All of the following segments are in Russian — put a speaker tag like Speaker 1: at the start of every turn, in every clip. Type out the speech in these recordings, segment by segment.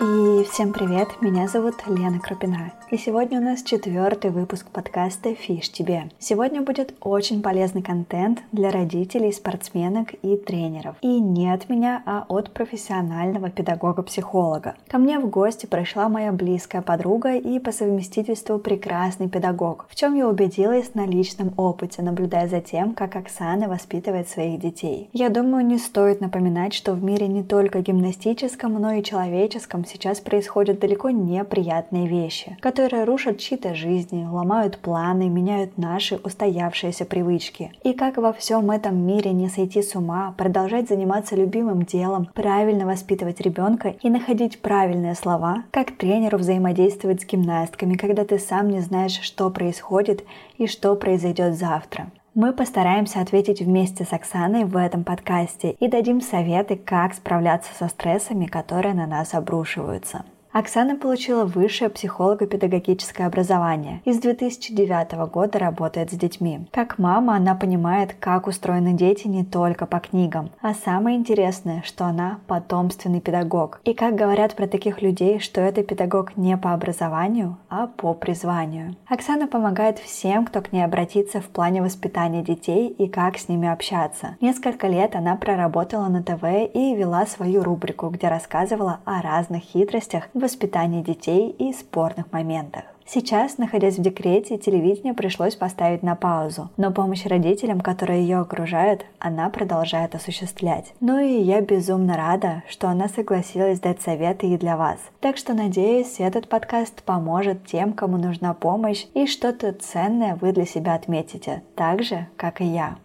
Speaker 1: И всем привет, меня зовут Лена Крупина. И сегодня у нас четвертый выпуск подкаста «Фиш тебе». Сегодня будет очень полезный контент для родителей, спортсменок и тренеров. И не от меня, а от профессионального педагога-психолога. Ко мне в гости пришла моя близкая подруга и по совместительству прекрасный педагог, в чем я убедилась на личном опыте, наблюдая за тем, как Оксана воспитывает своих детей. Я думаю, не стоит напоминать, что в мире не только гимнастическом, но и человеческом сейчас происходят далеко неприятные вещи, которые рушат чьи-то жизни, ломают планы, меняют наши устоявшиеся привычки. И как во всем этом мире не сойти с ума, продолжать заниматься любимым делом, правильно воспитывать ребенка и находить правильные слова, как тренеру взаимодействовать с гимнастками, когда ты сам не знаешь, что происходит и что произойдет завтра. Мы постараемся ответить вместе с Оксаной в этом подкасте и дадим советы, как справляться со стрессами, которые на нас обрушиваются. Оксана получила высшее психолого-педагогическое образование и с 2009 года работает с детьми. Как мама она понимает, как устроены дети не только по книгам, а самое интересное, что она потомственный педагог. И как говорят про таких людей, что это педагог не по образованию, а по призванию. Оксана помогает всем, кто к ней обратится в плане воспитания детей и как с ними общаться. Несколько лет она проработала на ТВ и вела свою рубрику, где рассказывала о разных хитростях воспитании детей и спорных моментах. Сейчас, находясь в декрете, телевидение пришлось поставить на паузу, но помощь родителям, которые ее окружают, она продолжает осуществлять. Ну и я безумно рада, что она согласилась дать советы и для вас. Так что надеюсь, этот подкаст поможет тем, кому нужна помощь, и что-то ценное вы для себя отметите, так же, как и я.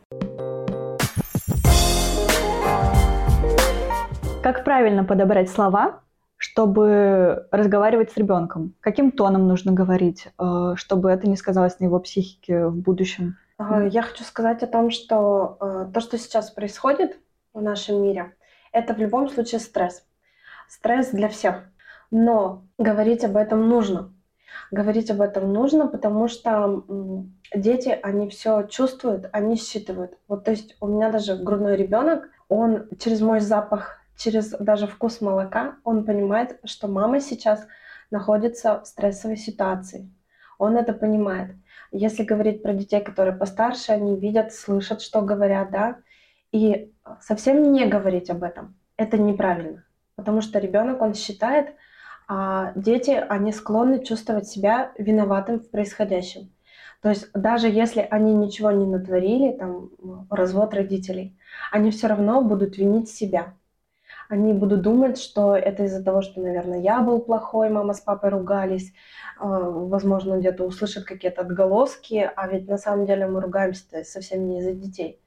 Speaker 1: Как правильно подобрать слова, чтобы разговаривать с ребенком? Каким тоном нужно говорить, э, чтобы это не сказалось на его психике в будущем?
Speaker 2: Я хочу сказать о том, что э, то, что сейчас происходит в нашем мире, это в любом случае стресс. Стресс для всех. Но говорить об этом нужно. Говорить об этом нужно, потому что дети, они все чувствуют, они считывают. Вот, то есть у меня даже грудной ребенок, он через мой запах через даже вкус молока он понимает, что мама сейчас находится в стрессовой ситуации. Он это понимает. Если говорить про детей, которые постарше, они видят, слышат, что говорят, да, и совсем не говорить об этом. Это неправильно, потому что ребенок, он считает, а дети, они склонны чувствовать себя виноватым в происходящем. То есть даже если они ничего не натворили, там развод родителей, они все равно будут винить себя они будут думать, что это из-за того, что, наверное, я был плохой, мама с папой ругались, а, возможно, где-то услышат какие-то отголоски, а ведь на самом деле мы ругаемся совсем не из-за детей.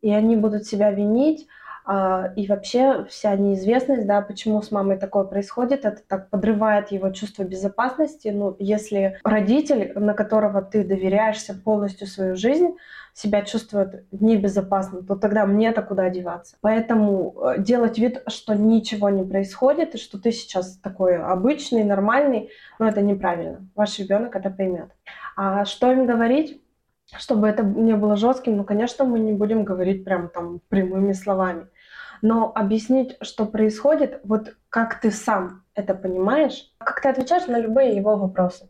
Speaker 2: И они будут себя винить, и вообще вся неизвестность, да, почему с мамой такое происходит, это так подрывает его чувство безопасности. Ну, если родитель, на которого ты доверяешься полностью свою жизнь, себя чувствует небезопасно, то тогда мне-то куда деваться? Поэтому э, делать вид, что ничего не происходит, и что ты сейчас такой обычный, нормальный, ну это неправильно. Ваш ребенок это поймет. А что им говорить? Чтобы это не было жестким, ну, конечно, мы не будем говорить прям там прямыми словами но объяснить, что происходит, вот как ты сам это понимаешь, как ты отвечаешь на любые его вопросы.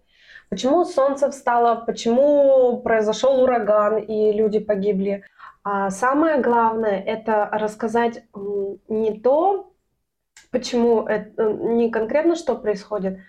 Speaker 2: Почему солнце встало, почему произошел ураган и люди погибли. А самое главное это рассказать не то, почему это, не конкретно что происходит,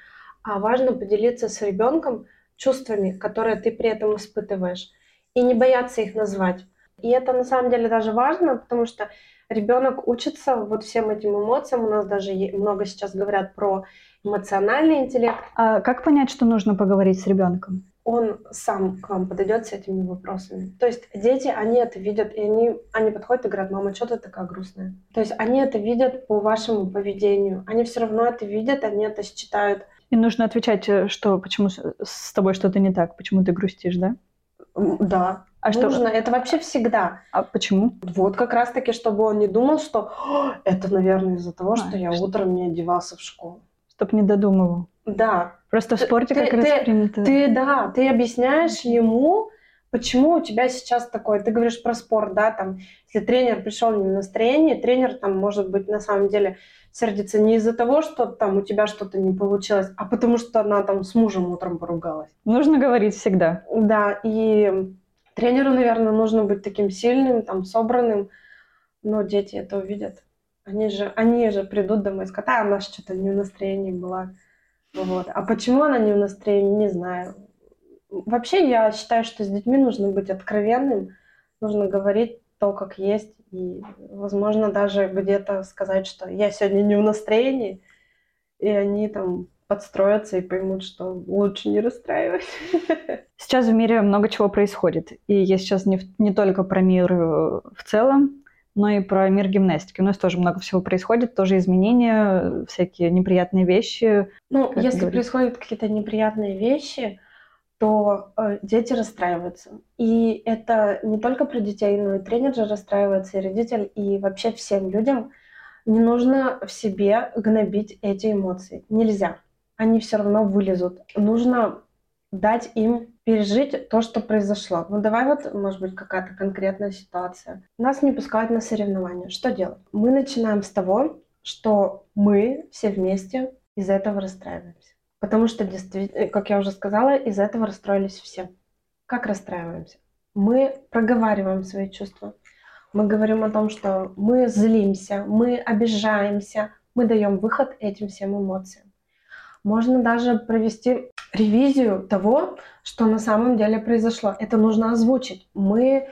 Speaker 2: а важно поделиться с ребенком чувствами, которые ты при этом испытываешь, и не бояться их назвать. И это на самом деле даже важно, потому что ребенок учится вот всем этим эмоциям. У нас даже много сейчас говорят про эмоциональный интеллект.
Speaker 1: А как понять, что нужно поговорить с ребенком?
Speaker 2: Он сам к вам подойдет с этими вопросами. То есть дети, они это видят, и они, они подходят и говорят, мама, что ты такая грустная? То есть они это видят по вашему поведению. Они все равно это видят, они это считают.
Speaker 1: И нужно отвечать, э, что почему с тобой что-то не так, почему ты грустишь, да?
Speaker 2: Да,
Speaker 1: а
Speaker 2: что? Нужно, это вообще всегда.
Speaker 1: А почему?
Speaker 2: Вот как раз-таки, чтобы он не думал, что это, наверное, из-за того, а, что я что... утром не одевался в школу.
Speaker 1: Чтоб не додумывал.
Speaker 2: Да.
Speaker 1: Просто в спорте ты, как ты, раз принято.
Speaker 2: Ты, да, ты объясняешь ему, почему у тебя сейчас такое, ты говоришь про спорт, да, там, если тренер пришел не в настроении, тренер там может быть на самом деле сердится не из-за того, что там у тебя что-то не получилось, а потому что она там с мужем утром поругалась.
Speaker 3: Нужно говорить всегда.
Speaker 2: Да, и тренеру, наверное, нужно быть таким сильным, там, собранным, но дети это увидят. Они же, они же придут домой и скажут, а она что-то не в настроении была. Вот. А почему она не в настроении, не знаю. Вообще, я считаю, что с детьми нужно быть откровенным, нужно говорить то, как есть, и, возможно, даже где-то сказать, что я сегодня не в настроении, и они там подстроятся и поймут, что лучше не расстраивать.
Speaker 3: Сейчас в мире много чего происходит. И я сейчас не, не только про мир э, в целом, но и про мир гимнастики. У нас тоже много всего происходит, тоже изменения, всякие неприятные вещи.
Speaker 2: Ну, если говорить. происходят какие-то неприятные вещи, то э, дети расстраиваются. И это не только про детей, но и тренер же расстраивается, и родитель, и вообще всем людям не нужно в себе гнобить эти эмоции. Нельзя. Они все равно вылезут. Нужно дать им пережить то, что произошло. Ну давай вот, может быть, какая-то конкретная ситуация. Нас не пускают на соревнования. Что делать? Мы начинаем с того, что мы все вместе из этого расстраиваемся. Потому что, действительно, как я уже сказала, из этого расстроились все. Как расстраиваемся? Мы проговариваем свои чувства. Мы говорим о том, что мы злимся, мы обижаемся, мы даем выход этим всем эмоциям. Можно даже провести ревизию того, что на самом деле произошло. Это нужно озвучить. Мы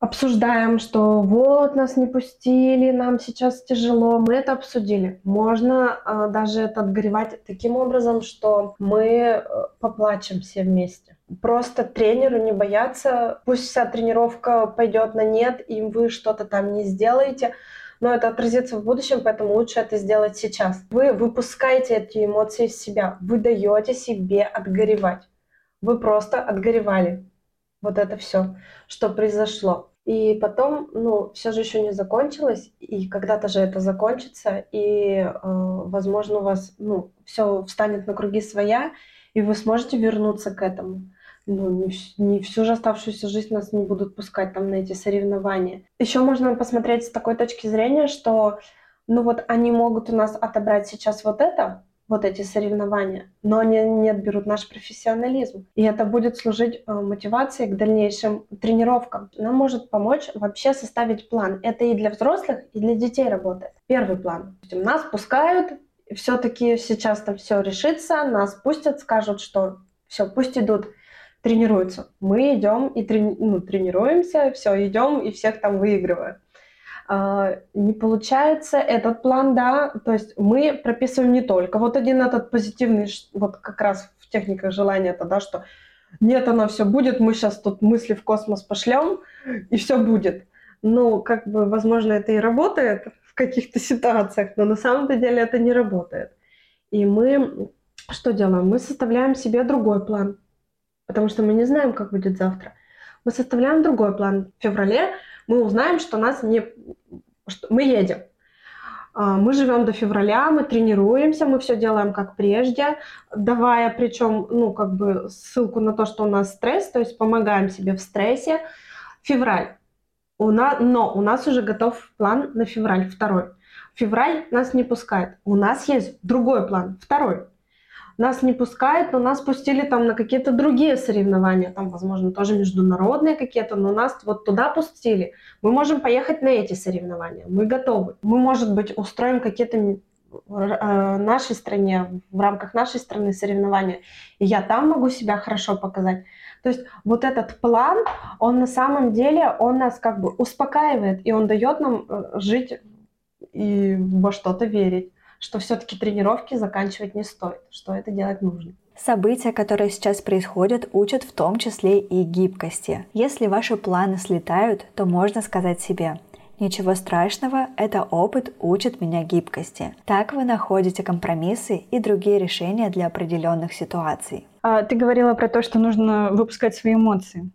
Speaker 2: обсуждаем, что вот нас не пустили, нам сейчас тяжело, мы это обсудили. Можно э, даже это отгоревать таким образом, что мы э, поплачем все вместе. Просто тренеру не бояться, пусть вся тренировка пойдет на нет, и вы что-то там не сделаете, но это отразится в будущем, поэтому лучше это сделать сейчас. Вы выпускаете эти эмоции из себя, вы даете себе отгоревать. Вы просто отгоревали. Вот это все, что произошло. И потом, ну, все же еще не закончилось, и когда-то же это закончится, и, э, возможно, у вас, ну, все встанет на круги своя, и вы сможете вернуться к этому ну, не, не всю же оставшуюся жизнь нас не будут пускать там на эти соревнования. Еще можно посмотреть с такой точки зрения, что ну вот они могут у нас отобрать сейчас вот это, вот эти соревнования, но они не отберут наш профессионализм. И это будет служить э, мотивацией к дальнейшим тренировкам. Нам может помочь вообще составить план. Это и для взрослых, и для детей работает. Первый план. Нас пускают, все-таки сейчас там все решится, нас пустят, скажут, что все, пусть идут тренируются. Мы идем и трени- ну, тренируемся, все, идем и всех там выигрываем. А, не получается этот план, да, то есть мы прописываем не только вот один этот позитивный, вот как раз в техниках желания, это, да, что нет, оно все будет, мы сейчас тут мысли в космос пошлем, и все будет. Ну, как бы, возможно, это и работает в каких-то ситуациях, но на самом-то деле это не работает. И мы что делаем? Мы составляем себе другой план потому что мы не знаем, как будет завтра. Мы составляем другой план. В феврале мы узнаем, что нас не... Что мы едем. А, мы живем до февраля, мы тренируемся, мы все делаем как прежде, давая причем, ну, как бы ссылку на то, что у нас стресс, то есть помогаем себе в стрессе. Февраль. У нас, но у нас уже готов план на февраль, второй. Февраль нас не пускает. У нас есть другой план, второй нас не пускают, но нас пустили там на какие-то другие соревнования, там, возможно, тоже международные какие-то, но нас вот туда пустили. Мы можем поехать на эти соревнования, мы готовы. Мы, может быть, устроим какие-то э, нашей стране, в рамках нашей страны соревнования, и я там могу себя хорошо показать. То есть вот этот план, он на самом деле, он нас как бы успокаивает, и он дает нам э, жить и во что-то верить что все-таки тренировки заканчивать не стоит, что это делать нужно.
Speaker 1: События, которые сейчас происходят, учат в том числе и гибкости. Если ваши планы слетают, то можно сказать себе Ничего страшного, это опыт учит меня гибкости. Так вы находите компромиссы и другие решения для определенных ситуаций.
Speaker 3: А, ты говорила про то, что нужно выпускать свои эмоции.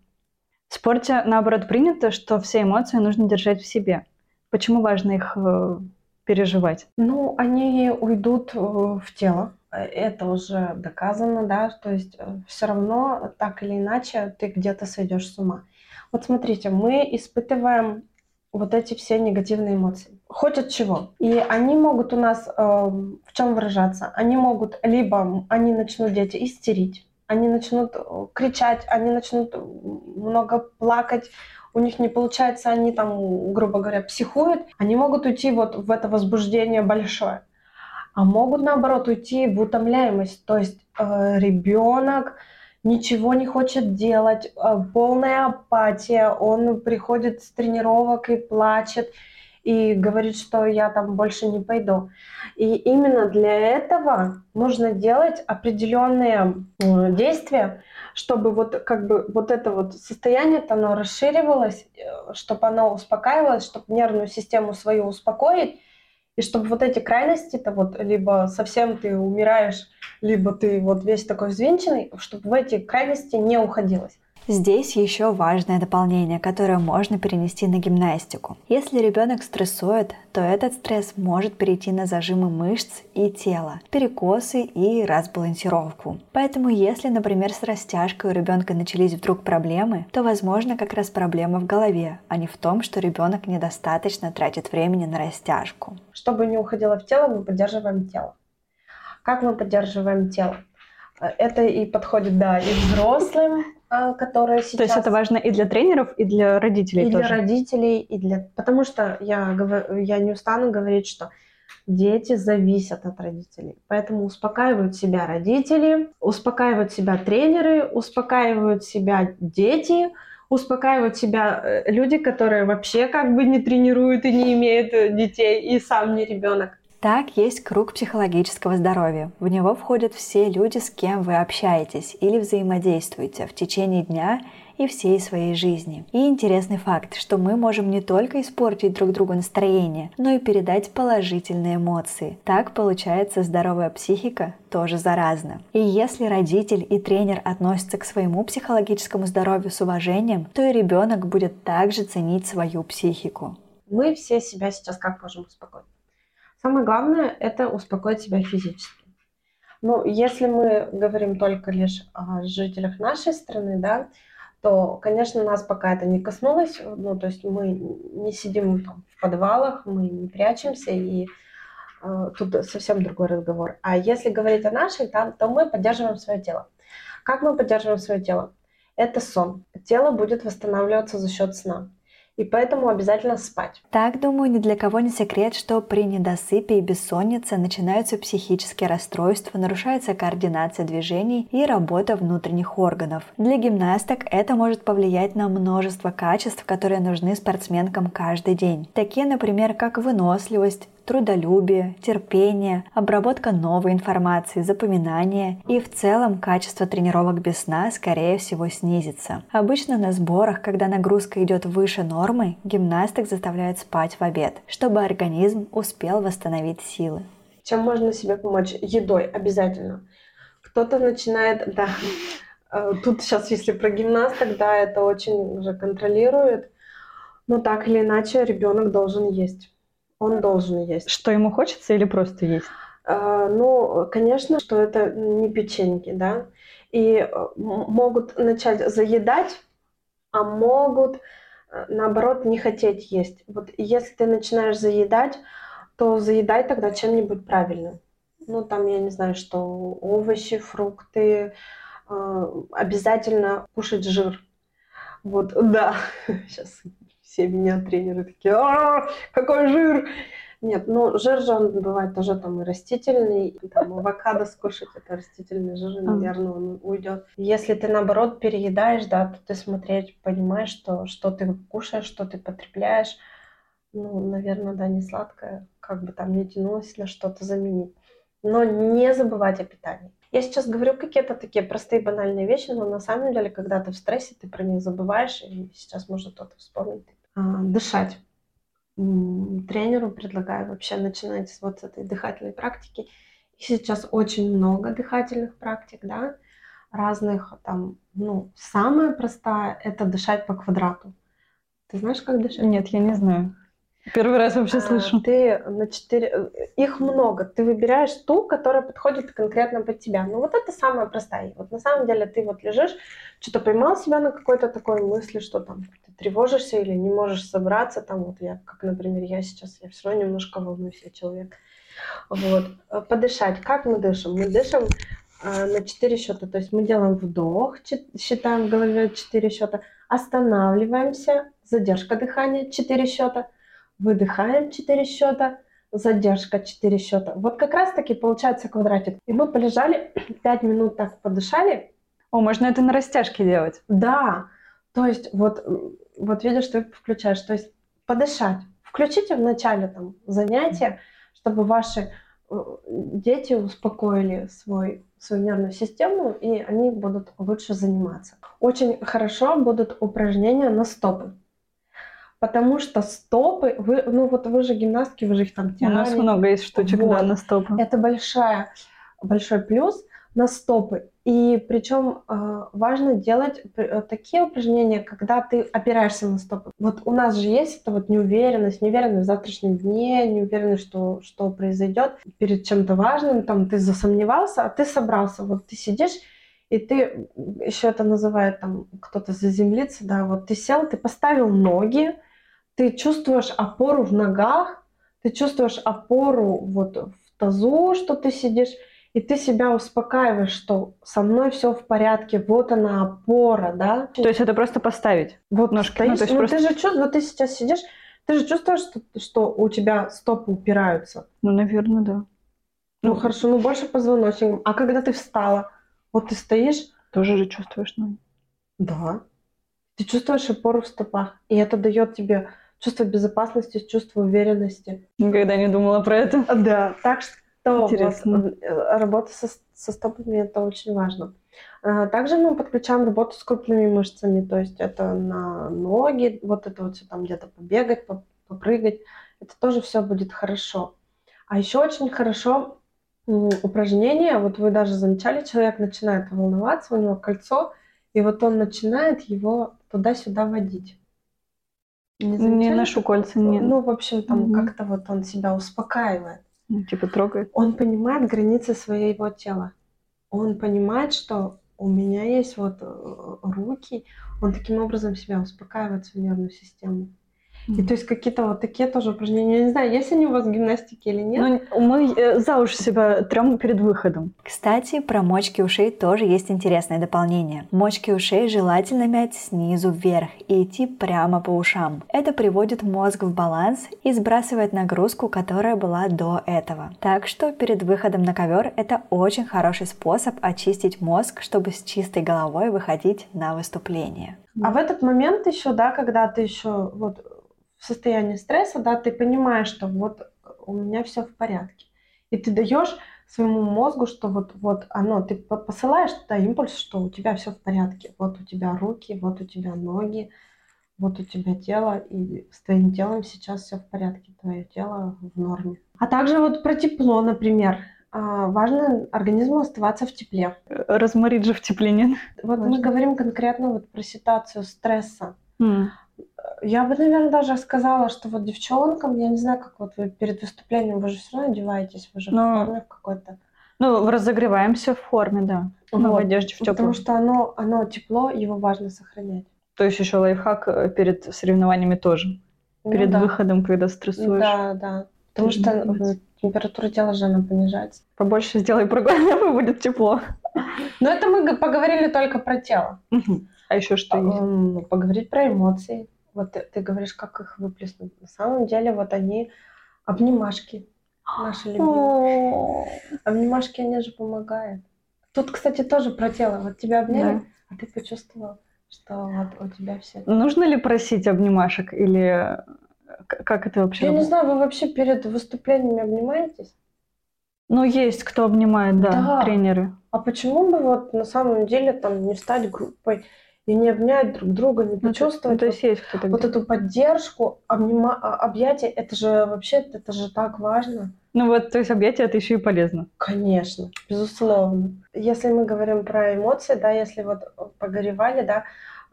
Speaker 3: В спорте, наоборот, принято, что все эмоции нужно держать в себе. Почему важно их э, переживать?
Speaker 2: Ну, они уйдут э, в тело, это уже доказано, да, то есть э, все равно так или иначе ты где-то сойдешь с ума. Вот смотрите, мы испытываем вот эти все негативные эмоции. Хоть от чего. И они могут у нас э, в чем выражаться? Они могут либо они начнут дети истерить, они начнут э, кричать, они начнут много плакать, у них не получается, они там, грубо говоря, психуют, они могут уйти вот в это возбуждение большое. А могут, наоборот, уйти в утомляемость. То есть э, ребенок ничего не хочет делать, э, полная апатия, он приходит с тренировок и плачет, и говорит, что я там больше не пойду. И именно для этого нужно делать определенные э, действия, чтобы вот как бы вот это вот состояние оно расширивалось, э, чтобы оно успокаивалось, чтобы нервную систему свою успокоить, и чтобы вот эти крайности-то вот либо совсем ты умираешь, либо ты вот весь такой взвинченный, чтобы в эти крайности не уходилось.
Speaker 1: Здесь еще важное дополнение, которое можно перенести на гимнастику. Если ребенок стрессует, то этот стресс может перейти на зажимы мышц и тела, перекосы и разбалансировку. Поэтому если, например, с растяжкой у ребенка начались вдруг проблемы, то возможно как раз проблема в голове, а не в том, что ребенок недостаточно тратит времени на растяжку.
Speaker 2: Чтобы не уходило в тело, мы поддерживаем тело. Как мы поддерживаем тело? Это и подходит, да, и взрослым, которые сейчас...
Speaker 3: То есть это важно и для тренеров, и для родителей
Speaker 2: и
Speaker 3: тоже?
Speaker 2: И для родителей, и для... Потому что я, говорю, я не устану говорить, что дети зависят от родителей. Поэтому успокаивают себя родители, успокаивают себя тренеры, успокаивают себя дети, успокаивают себя э, люди, которые вообще как бы не тренируют и не имеют э, детей, и сам не ребенок.
Speaker 1: Так есть круг психологического здоровья. В него входят все люди, с кем вы общаетесь или взаимодействуете в течение дня и всей своей жизни. И интересный факт, что мы можем не только испортить друг другу настроение, но и передать положительные эмоции. Так получается здоровая психика тоже заразна. И если родитель и тренер относятся к своему психологическому здоровью с уважением, то и ребенок будет также ценить свою психику.
Speaker 2: Мы все себя сейчас как можем успокоить? Самое главное – это успокоить себя физически. Ну, если мы говорим только лишь о жителях нашей страны, да, то, конечно, нас пока это не коснулось. Ну, то есть мы не сидим там, в подвалах, мы не прячемся, и э, тут совсем другой разговор. А если говорить о нашей, там, то мы поддерживаем свое тело. Как мы поддерживаем свое тело? Это сон. Тело будет восстанавливаться за счет сна и поэтому обязательно спать.
Speaker 1: Так, думаю, ни для кого не секрет, что при недосыпе и бессоннице начинаются психические расстройства, нарушается координация движений и работа внутренних органов. Для гимнасток это может повлиять на множество качеств, которые нужны спортсменкам каждый день. Такие, например, как выносливость, трудолюбие, терпение, обработка новой информации, запоминание и в целом качество тренировок без сна скорее всего снизится. Обычно на сборах, когда нагрузка идет выше нормы, гимнасток заставляют спать в обед, чтобы организм успел восстановить силы.
Speaker 2: Чем можно себе помочь? Едой обязательно. Кто-то начинает, да, э, тут сейчас, если про гимнасток, да, это очень уже контролирует, но так или иначе ребенок должен есть он должен есть.
Speaker 3: Что ему хочется или просто есть?
Speaker 2: А, ну, конечно, что это не печеньки, да. И э, могут начать заедать, а могут, э, наоборот, не хотеть есть. Вот если ты начинаешь заедать, то заедай тогда чем-нибудь правильным. Ну, там, я не знаю, что овощи, фрукты, э, обязательно кушать жир. Вот, да, сейчас все меня тренеры такие, а, какой жир! Нет, ну жир же он бывает тоже там и растительный, там авокадо скушать, это растительный жир, наверное, он уйдет. Если ты наоборот переедаешь, да, то ты смотреть, понимаешь, что, что ты кушаешь, что ты потребляешь, ну, наверное, да, не сладкое, как бы там не тянулось на что-то заменить. Но не забывать о питании. Я сейчас говорю какие-то такие простые банальные вещи, но на самом деле, когда ты в стрессе, ты про них забываешь, и сейчас может кто-то вспомнить, дышать. Тренеру предлагаю вообще начинать с вот этой дыхательной практики. И сейчас очень много дыхательных практик, да, разных там, ну, самая простая – это дышать по квадрату. Ты знаешь, как дышать?
Speaker 3: Нет, я не знаю. Первый раз вообще
Speaker 2: А,
Speaker 3: слышу.
Speaker 2: Ты на четыре... э, Их много. Ты выбираешь ту, которая подходит конкретно под тебя. Ну вот это самая простая. Вот на самом деле ты вот лежишь, что-то поймал себя на какой-то такой мысли, что там ты тревожишься или не можешь собраться. Там вот я, как, например, я сейчас, я все равно немножко волнуюсь, я человек. Вот. Э, Подышать. Как мы дышим? Мы дышим э, на четыре счета. То есть мы делаем вдох, чит- считаем в голове четыре счета, останавливаемся, задержка дыхания, четыре счета, выдыхаем 4 счета, задержка 4 счета. Вот как раз таки получается квадратик. И мы полежали 5 минут так подышали.
Speaker 3: О, можно это на растяжке делать.
Speaker 2: Да, то есть вот, вот видишь, ты включаешь, то есть подышать. Включите в начале там занятия, чтобы ваши э, дети успокоили свой, свою нервную систему, и они будут лучше заниматься. Очень хорошо будут упражнения на стопы. Потому что стопы, вы, ну вот вы же гимнастки, вы же их там
Speaker 3: У нас
Speaker 2: тянете.
Speaker 3: много есть штучек, да,
Speaker 2: Вот.
Speaker 3: на стопы.
Speaker 2: Это большая, большой плюс на стопы. И причем э, важно делать э, такие упражнения, когда ты опираешься на стопы. Вот у нас же есть эта вот неуверенность, неуверенность в завтрашнем дне, неуверенность, что, что произойдет перед чем-то важным, там ты засомневался, а ты собрался. Вот ты сидишь, и ты, еще это называют там кто-то заземлиться, да, вот ты сел, ты поставил ноги, ты чувствуешь опору в ногах, ты чувствуешь опору вот в тазу, что ты сидишь, и ты себя успокаиваешь, что со мной все в порядке, вот она опора, да.
Speaker 3: То есть это просто поставить.
Speaker 2: Вот
Speaker 3: ножки, ну,
Speaker 2: стоишь,
Speaker 3: то есть
Speaker 2: ну,
Speaker 3: просто-
Speaker 2: ты же чувствуешь, вот ты сейчас сидишь, ты же чувствуешь, что, что у тебя стопы упираются.
Speaker 3: Ну, наверное, да.
Speaker 2: Ну,
Speaker 3: Ну.
Speaker 2: хорошо, ну больше позвоночником. А когда ты встала, вот ты стоишь,
Speaker 3: Тоже же чувствуешь, ну.
Speaker 2: да, ты чувствуешь опору в стопах, и это дает тебе чувство безопасности, чувство уверенности.
Speaker 3: Никогда не думала про это.
Speaker 2: Да, так что вот,
Speaker 3: Интересно.
Speaker 2: э, работа со, со стопами это очень важно. А, Также мы подключаем работу с крупными мышцами, то есть это на ноги, вот это вот все там где-то побегать, поп- попрыгать, это тоже все будет хорошо. А еще очень хорошо упражнение, вот вы даже замечали, человек начинает волноваться, у него кольцо, и вот он начинает его туда-сюда водить.
Speaker 3: Не
Speaker 2: замечали
Speaker 3: ношу кольца, не.
Speaker 2: Ну, в общем, там
Speaker 3: Мгм.
Speaker 2: как-то вот он себя успокаивает
Speaker 3: Ну, Типа трогает.
Speaker 2: он понимает границы своего тела. Он понимает, что у меня есть вот э, руки, он таким образом себя успокаивает свою нервную систему. И то есть какие-то вот такие тоже упражнения. Я не знаю, есть они у вас в гимнастике или нет.
Speaker 3: Ну, мы э, за уши себя трем перед выходом.
Speaker 1: Кстати, про мочки ушей тоже есть интересное дополнение. Мочки ушей желательно мять снизу вверх и идти прямо по ушам. Это приводит мозг в баланс и сбрасывает нагрузку, которая была до этого. Так что перед выходом на ковер это очень хороший способ очистить мозг, чтобы с чистой головой выходить на выступление.
Speaker 2: А в этот момент еще, да, когда ты еще вот в состоянии стресса, да, ты понимаешь, что вот у меня все в порядке. И ты даешь своему мозгу, что вот, вот оно, ты по- посылаешь туда импульс, что у тебя все в порядке. Вот у тебя руки, вот у тебя ноги, вот у тебя тело, и с твоим телом сейчас все в порядке, твое тело в норме. А также вот про тепло, например. А, Важно организму оставаться в тепле.
Speaker 3: Розмарит же в теплине.
Speaker 2: Вот мы
Speaker 3: Важно.
Speaker 2: говорим конкретно вот про ситуацию стресса.
Speaker 3: М.
Speaker 2: Я бы, наверное, даже сказала, что вот девчонкам, я не знаю, как вот вы перед выступлением, вы же все равно одеваетесь, вы же
Speaker 3: Ну,
Speaker 2: в форме в какой-то.
Speaker 3: Ну, разогреваемся в форме, да. Ну, в
Speaker 2: Вот.
Speaker 3: одежде в теплой.
Speaker 2: Потому что оно, оно тепло, его важно сохранять.
Speaker 3: То есть еще лайфхак э, перед соревнованиями тоже.
Speaker 2: Ну
Speaker 3: Перед
Speaker 2: да.
Speaker 3: выходом, когда стрессуешь.
Speaker 2: Да, да. Потому что
Speaker 3: нравится.
Speaker 2: м, температура тела же она понижается.
Speaker 3: Побольше сделай программу, и будет тепло.
Speaker 2: Но это мы поговорили только про тело.
Speaker 3: А еще что
Speaker 2: А,
Speaker 3: есть?
Speaker 2: Поговорить про эмоции. Вот ты, ты говоришь, как их выплеснуть. На самом деле, вот они обнимашки наши любимые. Обнимашки, они же помогают. Тут, кстати, тоже про тело. Вот тебя обняли,
Speaker 3: Да.
Speaker 2: а ты почувствовал, что вот у тебя все.
Speaker 3: Нужно ли просить обнимашек или как это вообще?
Speaker 2: Я не знаю, вы вообще перед выступлениями обнимаетесь?
Speaker 3: Ну, есть кто обнимает, да,
Speaker 2: Да.
Speaker 3: тренеры.
Speaker 2: А почему бы вот на самом деле там не стать группой и не обнять друг друга, не
Speaker 3: Ну, то-
Speaker 2: почувствовать
Speaker 3: ну, то есть есть кто-то.
Speaker 2: вот эту поддержку, обнима... а- объятие, это же вообще, это же так важно.
Speaker 3: Ну вот, то есть объятия это еще и полезно.
Speaker 2: Конечно, безусловно. Если мы говорим про эмоции, да, если вот погоревали, да,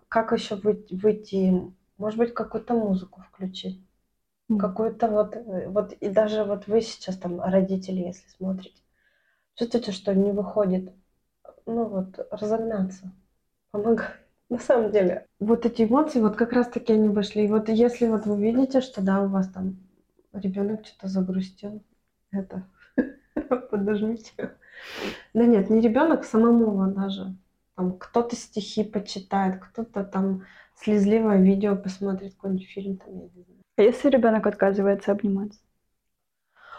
Speaker 2: как еще выйти, выйти? Может быть, какую-то музыку включить. Mm. Какой-то вот, э, вот, и даже вот вы сейчас там, родители, если смотрите, чувствуете, что не выходит, ну вот, разогнаться, помогает. На самом деле, вот эти эмоции, вот как раз-таки они вышли. И вот если вот вы видите, что да, у вас там ребенок что-то загрустил, это подожмите. Да нет, не ребенок, самому даже. Там кто-то стихи почитает, кто-то там слезливое видео посмотрит, какой-нибудь фильм там, я не знаю.
Speaker 3: А если ребенок отказывается обниматься?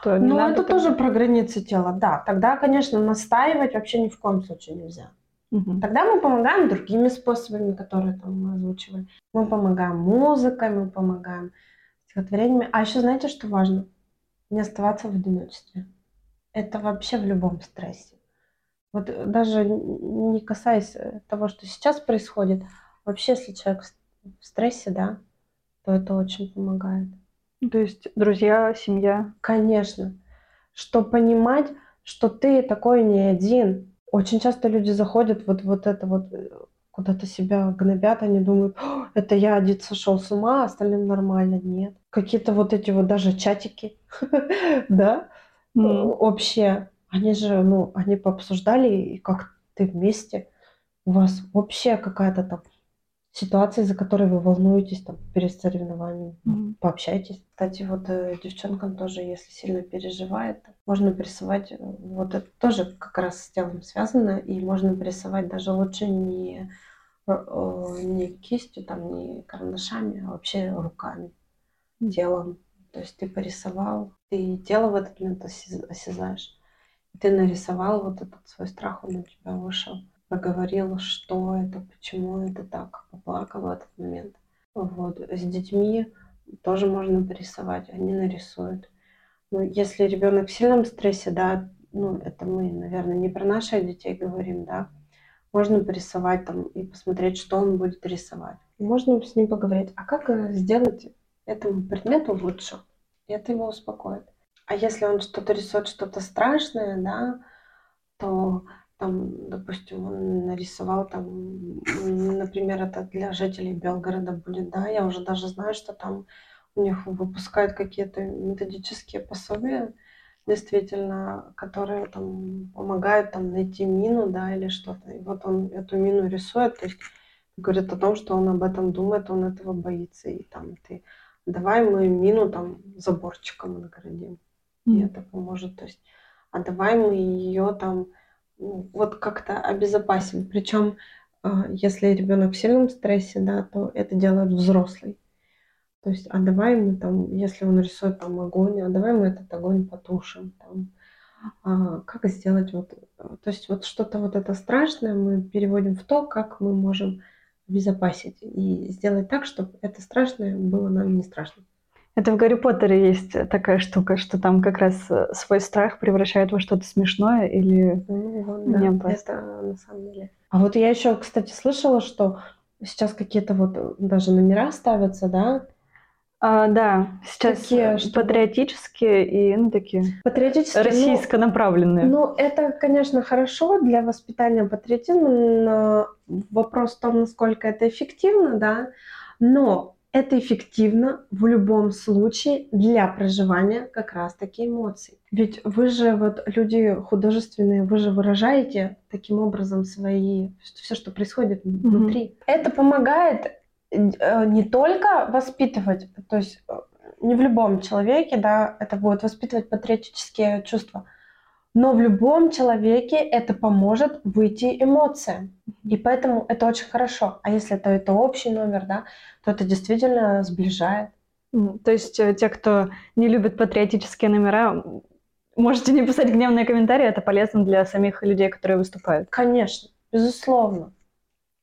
Speaker 2: То ну, это тогда... тоже про границы тела, да. Тогда, конечно, настаивать вообще ни в коем случае нельзя. Угу. Тогда мы помогаем другими способами, которые там мы озвучивали. Мы помогаем музыкой, мы помогаем стихотворениями. А еще знаете, что важно? Не оставаться в одиночестве. Это вообще в любом стрессе. Вот даже не касаясь э, того, что сейчас происходит, вообще, если человек в стрессе, да, то это очень помогает.
Speaker 3: То есть друзья, семья?
Speaker 2: Конечно. Что понимать, что ты такой не один, очень часто люди заходят, вот, вот это вот э, куда-то себя гнобят, они думают, это я один сошел с ума, а остальным нормально. Нет. Какие-то вот эти вот даже чатики, да, общие, они же, ну, они пообсуждали, и как ты вместе, у вас вообще какая-то там ситуации, за которые вы волнуетесь там перед соревнованием, mm-hmm. пообщайтесь. Кстати, вот э, девчонкам тоже, если сильно переживает, можно прессовать, э, вот это тоже как раз с телом связано, и можно прессовать даже лучше не, э, не кистью, там, не карандашами, а вообще руками, mm-hmm. телом. То есть ты порисовал, ты тело в этот момент осязаешь. Ты нарисовал вот этот свой страх, он у тебя вышел проговорил, что это, почему это так, поплакал в этот момент. Вот. С детьми тоже можно порисовать, они нарисуют. Ну, если ребенок в сильном стрессе, да, ну, это мы, наверное, не про наших детей говорим, да, можно порисовать там и посмотреть, что он будет рисовать. можно с ним поговорить, а как э, сделать этому предмету лучше? Это его успокоит. А если он что-то рисует, что-то страшное, да, то там, допустим, он нарисовал там, например, это для жителей Белгорода будет, да, я уже даже знаю, что там у них выпускают какие-то методические пособия, действительно, которые там помогают там найти мину, да, или что-то. И вот он эту мину рисует, то есть говорит о том, что он об этом думает, он этого боится. И там ты давай мы мину там заборчиком наградим. Mm-hmm. И это поможет. То есть, а давай мы ее там вот как-то обезопасим. Причем, а, если ребенок в сильном стрессе, да, то это делает взрослый. То есть, а давай мы там, если он рисует там огонь, а давай мы этот огонь потушим. Там. А как сделать вот, то есть вот что-то вот это страшное мы переводим в то, как мы можем обезопасить и сделать так, чтобы это страшное было нам не страшно.
Speaker 3: Это в Гарри Поттере есть такая штука, что там как раз э, свой страх превращает во что-то смешное или
Speaker 2: ну, да, не опасно. Это на самом деле. А вот я еще, кстати, слышала, что сейчас какие-то вот э, даже номера ставятся, да?
Speaker 3: А, да, сейчас такие, что... патриотические и ну такие патриотические, российско направленные.
Speaker 2: Ну, ну, это, конечно, хорошо для воспитания патриотизма, но вопрос в том, насколько это эффективно, да. Но это эффективно в любом случае для проживания как раз-таки эмоций. Ведь вы же, вот люди художественные, вы же выражаете таким образом свои, все, что происходит mm-hmm. внутри. Это помогает э, не только воспитывать, то есть э, не в любом человеке, да, это будет воспитывать патриотические чувства, но в любом человеке это поможет выйти эмоциям. И поэтому это очень хорошо. А если это, это общий номер, да, то это действительно сближает.
Speaker 3: То есть э, те, кто не любит патриотические номера, можете не писать гневные комментарии, это полезно для самих людей, которые выступают.
Speaker 2: Конечно, безусловно.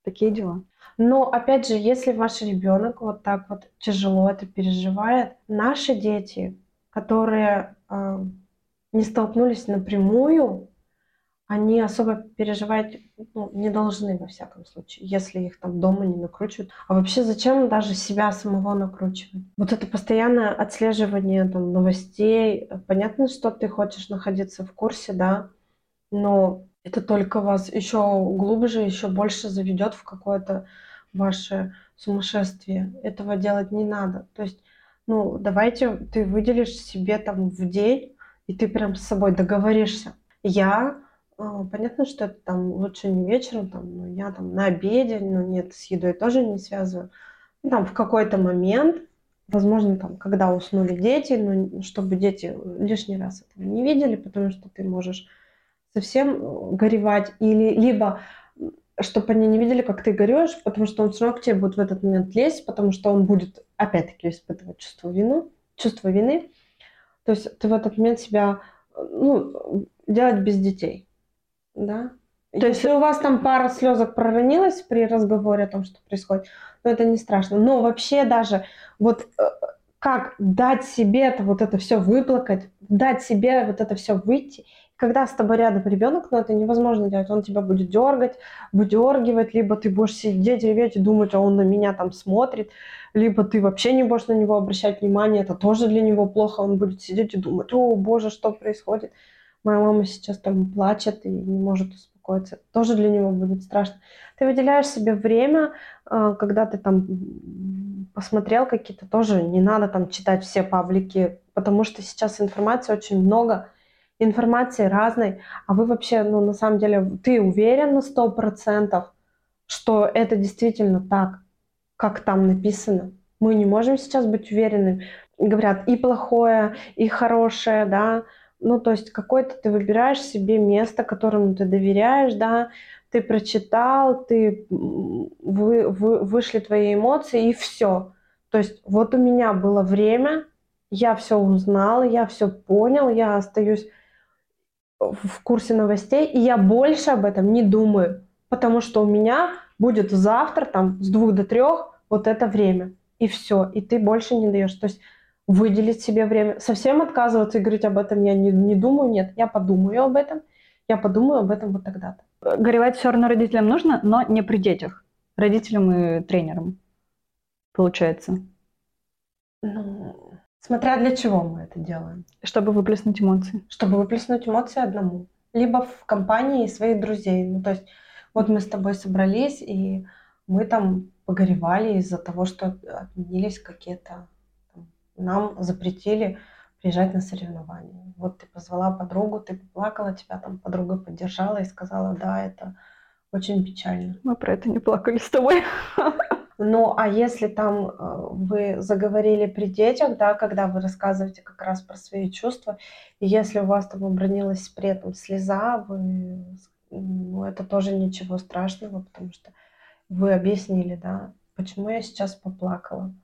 Speaker 3: Такие дела.
Speaker 2: Но опять же, если ваш ребенок вот так вот тяжело это переживает, наши дети, которые э, не столкнулись напрямую, они особо переживать ну, не должны во всяком случае, если их там дома не накручивают. А вообще зачем даже себя самого накручивать? Вот это постоянное отслеживание там, новостей. Понятно, что ты хочешь находиться в курсе, да, но это только вас еще глубже, еще больше заведет в какое-то ваше сумасшествие. Этого делать не надо. То есть ну, давайте ты выделишь себе там в день, и ты прям с собой договоришься. Я, а, понятно, что это там лучше не вечером, там, но я там на обеде, ну нет, с едой тоже не связываю. Ну, там в какой-то момент, возможно, там, когда уснули дети, но чтобы дети лишний раз этого не видели, потому что ты можешь совсем э, горевать, или либо чтобы они не видели, как ты горешь, потому что он все равно к тебе будет в этот момент лезть, потому что он будет опять-таки испытывать чувство вины, чувство вины. То есть ты в этот момент себя, ну, делать без детей, да. То есть, Если у вас там пара слезок проронилась при разговоре о том, что происходит, ну это не страшно. Но вообще даже вот э, как дать себе это вот это все выплакать, дать себе вот это все выйти когда с тобой рядом ребенок, но ну, это невозможно делать. Он тебя будет дергать, выдергивать, либо ты будешь сидеть, реветь и думать, а он на меня там смотрит, либо ты вообще не будешь на него обращать внимание, это тоже для него плохо, он будет сидеть и думать, о, боже, что происходит. Моя мама сейчас там плачет и не может успокоиться. Тоже для него будет страшно. Ты выделяешь себе время, э, когда ты там посмотрел какие-то, тоже не надо там читать все паблики, потому что сейчас информации очень много, информации разной, а вы вообще, ну, на самом деле, ты уверен на сто процентов, что это действительно так, как там написано? Мы не можем сейчас быть уверены. Говорят и плохое, и хорошее, да, ну, то есть какое-то ты выбираешь себе место, которому ты доверяешь, да, ты прочитал, ты вы, вы, вышли твои эмоции и все. То есть вот у меня было время, я все узнала, я все понял, я остаюсь в курсе новостей, и я больше об этом не думаю, потому что у меня будет завтра там с двух до трех вот это время, и все, и ты больше не даешь. То есть выделить себе время, совсем отказываться и говорить об этом я не, не думаю, нет, я подумаю об этом, я подумаю об этом вот тогда-то.
Speaker 3: Горевать все равно родителям нужно, но не при детях, родителям и тренерам, получается.
Speaker 2: Ну, Смотря для чего мы это делаем.
Speaker 3: Чтобы выплеснуть эмоции.
Speaker 2: Чтобы выплеснуть эмоции одному. Либо в компании своих друзей. Ну, то есть вот мы с тобой собрались, и мы там погоревали из-за того, что отменились какие-то... Нам запретили приезжать на соревнования. Вот ты позвала подругу, ты поплакала, тебя там подруга поддержала и сказала, да, это очень печально.
Speaker 3: Мы про это не плакали с тобой.
Speaker 2: Ну, а если там э, вы заговорили при детях, да, когда вы рассказываете как раз про свои чувства, и если у вас там обронилась при этом слеза, вы, ну, это тоже ничего страшного, потому что вы объяснили, да, почему я сейчас поплакала.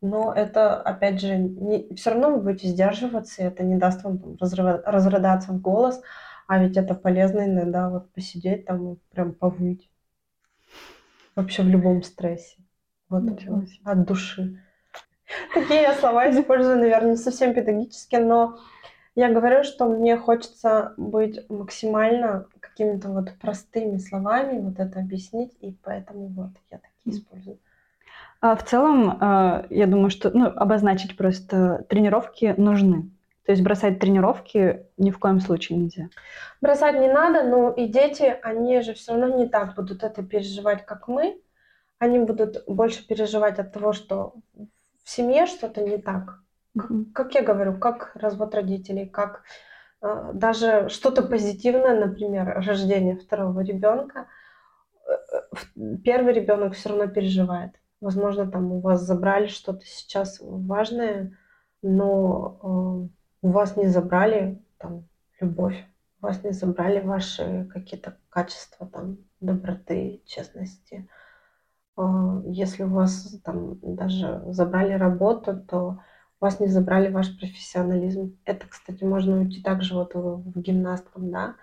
Speaker 2: Но это, опять же, не, все равно вы будете сдерживаться, и это не даст вам там, разрыв, разрыдаться в голос, а ведь это полезно иногда вот посидеть там и прям повыть. Вообще в любом стрессе. Вот от души. Такие слова использую, наверное, не совсем педагогически, но я говорю, что мне хочется быть максимально какими-то вот простыми словами, вот это объяснить, и поэтому вот я такие использую.
Speaker 3: А в целом, а, я думаю, что ну, обозначить просто тренировки нужны. То есть бросать тренировки ни в коем случае нельзя.
Speaker 2: Бросать не надо, но и дети, они же все равно не так будут это переживать, как мы они будут больше переживать от того, что в семье что-то не так. Mm-hmm. Как я говорю, как развод родителей, как э, даже что-то позитивное, например, рождение второго ребенка. Э, э, первый ребенок все равно переживает. Возможно, там у вас забрали что-то сейчас важное, но э, у вас не забрали там любовь, у вас не забрали ваши какие-то качества там доброты, честности. А, если у вас там даже забрали работу, то у вас не забрали ваш профессионализм. Это, кстати, можно уйти также вот в гимнасткам, да.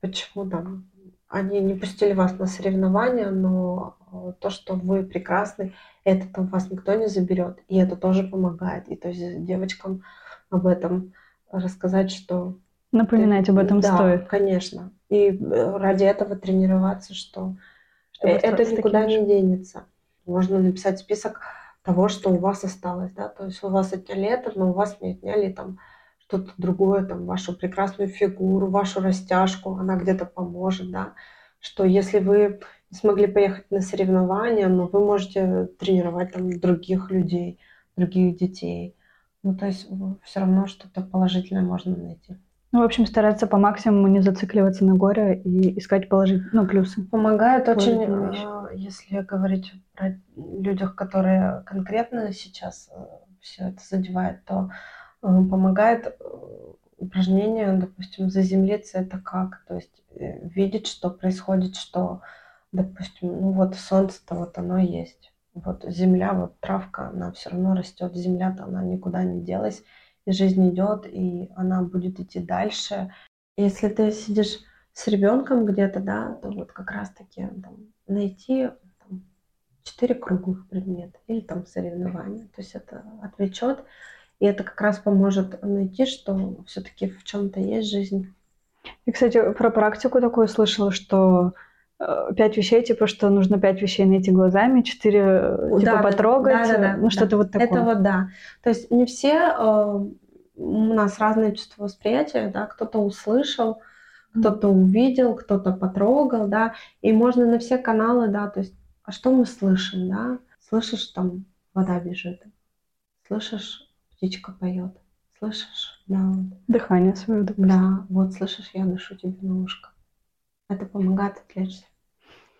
Speaker 2: Почему там они не пустили вас на соревнования, но а, то, что вы прекрасны, это там вас никто не заберет. И это тоже помогает. И то есть девочкам об этом рассказать, что...
Speaker 3: Напоминать ты... об этом
Speaker 2: да,
Speaker 3: стоит.
Speaker 2: конечно. И э, ради этого тренироваться, что Э, это никуда не денется. Можно написать список того, что у вас осталось, да, то есть у вас отняли это, но у вас не отняли там что-то другое, там вашу прекрасную фигуру, вашу растяжку, она где-то поможет, да, что если вы не смогли поехать на соревнования, но вы можете тренировать там других людей, других детей. Ну, то есть все равно что-то положительное можно найти.
Speaker 3: Ну, в общем, стараться по максимуму не зацикливаться на горе и искать положительные, ну, плюсы.
Speaker 2: Помогает очень, э, если говорить про людях, которые конкретно сейчас э, все это задевает, то э, помогает упражнение, допустим, заземлиться это как? То есть видеть, что происходит, что, допустим, ну вот солнце-то вот оно есть. Вот земля, вот травка, она все равно растет, земля-то она никуда не делась жизнь идет, и она будет идти дальше. Если ты сидишь с ребенком где-то, да, то вот как раз-таки там, найти четыре круглых предмета или там соревнования. То есть это отвлечет, и это как раз поможет найти, что все-таки в чем-то есть жизнь.
Speaker 3: И, кстати, про практику такую слышала, что пять вещей, типа, что нужно пять вещей найти глазами, четыре, э, типа, да, потрогать, да, да, да, ну, что-то да. вот такое.
Speaker 2: Это вот, да. То есть не все, э, у нас разные чувства восприятия, да, кто-то услышал, кто-то увидел, кто-то потрогал, да, и можно на все каналы, да, то есть, а что мы слышим, да? Слышишь, там вода бежит, слышишь, птичка поет, слышишь, да, вот.
Speaker 3: Дыхание свое,
Speaker 2: допустим. Да, вот слышишь, я дышу тебе на ушко. Это помогает отвлечься.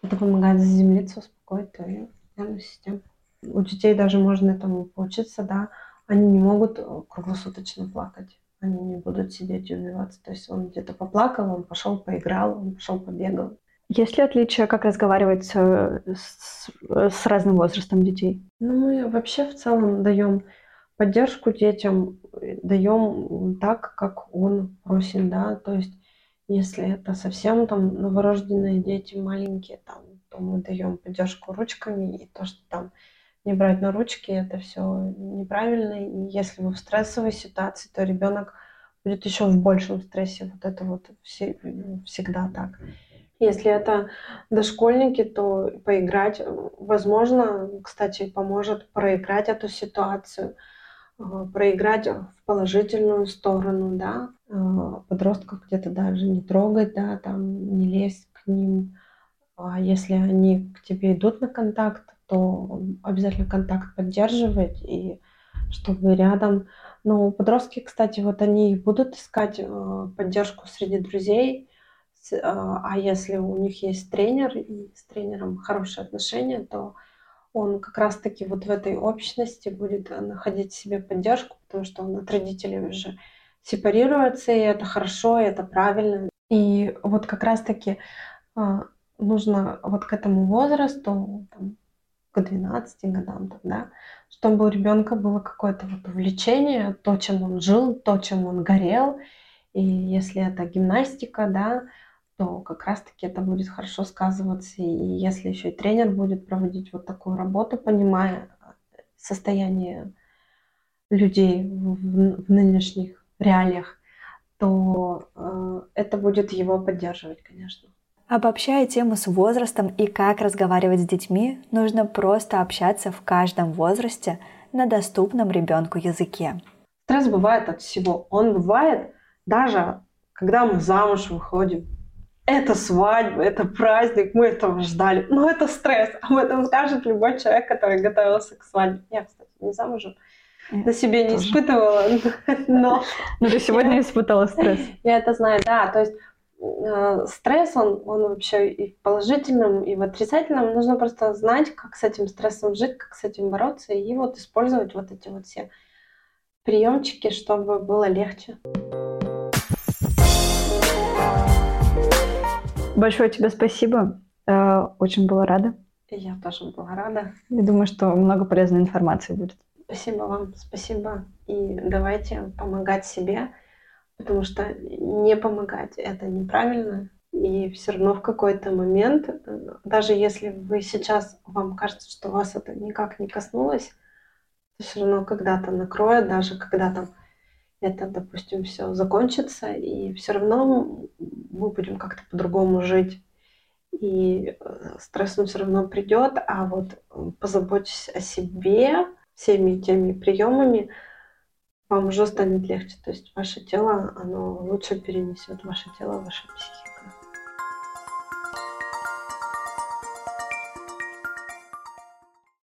Speaker 2: Это помогает заземлиться, успокоить твою нервную систему. У детей даже можно этому поучиться, да, они не могут э, круглосуточно плакать. Они не будут сидеть и убиваться. То есть он где-то поплакал, он пошел поиграл, он пошел побегал.
Speaker 3: Есть ли отличия, как разговаривать с, с разным возрастом детей?
Speaker 2: Ну, мы вообще в целом даем поддержку детям, даем так, как он просит, да, то есть если это совсем там новорожденные дети маленькие, там, то мы даем поддержку ручками, и то, что там не брать на ручки, это все неправильно. И если вы в стрессовой ситуации, то ребенок будет еще в большем стрессе. Вот это вот все, всегда так. Если это дошкольники, то поиграть, возможно, кстати, поможет проиграть эту ситуацию, проиграть в положительную сторону, да, э, подростков где-то даже не трогать, да, там не лезть к ним. А если они к тебе идут на контакт, то обязательно контакт поддерживать и чтобы рядом. Ну, подростки, кстати, вот они будут искать э, поддержку среди друзей, э, а если у них есть тренер и с тренером хорошие отношения, то он как раз-таки вот в этой общности будет находить себе поддержку, потому что он от родителей уже сепарируется, и это хорошо, и это правильно. И вот как раз-таки э, нужно вот к этому возрасту, там, к 12 годам, да, чтобы у ребенка было какое-то вот увлечение, то, чем он жил, то, чем он горел. И если это гимнастика, да, то как раз-таки это будет хорошо сказываться. И если еще и тренер будет проводить вот такую работу, понимая состояние людей в, в нынешних реалиях, то э, это будет его поддерживать, конечно.
Speaker 1: Обобщая тему с возрастом и как разговаривать с детьми, нужно просто общаться в каждом возрасте на доступном ребенку языке.
Speaker 2: Стресс бывает от всего. Он бывает даже, когда мы замуж выходим. Это свадьба, это праздник, мы этого ждали. Но это стресс. Об этом скажет любой человек, который готовился к свадьбе. Я, кстати, не замужем. На себе не Тоже. испытывала, но...
Speaker 3: Но ты сегодня испытала стресс.
Speaker 2: Я это знаю, да. То есть Э, стресс, он, он вообще и в положительном, и в отрицательном. Нужно просто знать, как с этим стрессом жить, как с этим бороться, и вот использовать вот эти вот все приемчики, чтобы было легче.
Speaker 3: Большое тебе спасибо. Э, очень была рада.
Speaker 2: Я тоже была рада.
Speaker 3: Я думаю, что много полезной информации будет.
Speaker 2: Спасибо вам, спасибо. И давайте помогать себе потому что не помогать это неправильно. И все равно в какой-то момент, даже если вы сейчас, вам кажется, что вас это никак не коснулось, все равно когда-то накроет, даже когда там это, допустим, все закончится, и все равно мы будем как-то по-другому жить. И э, стресс он все равно придет, а вот позаботьтесь о себе всеми теми приемами, вам уже станет легче. То есть ваше тело, оно лучше перенесет ваше тело, ваша психика.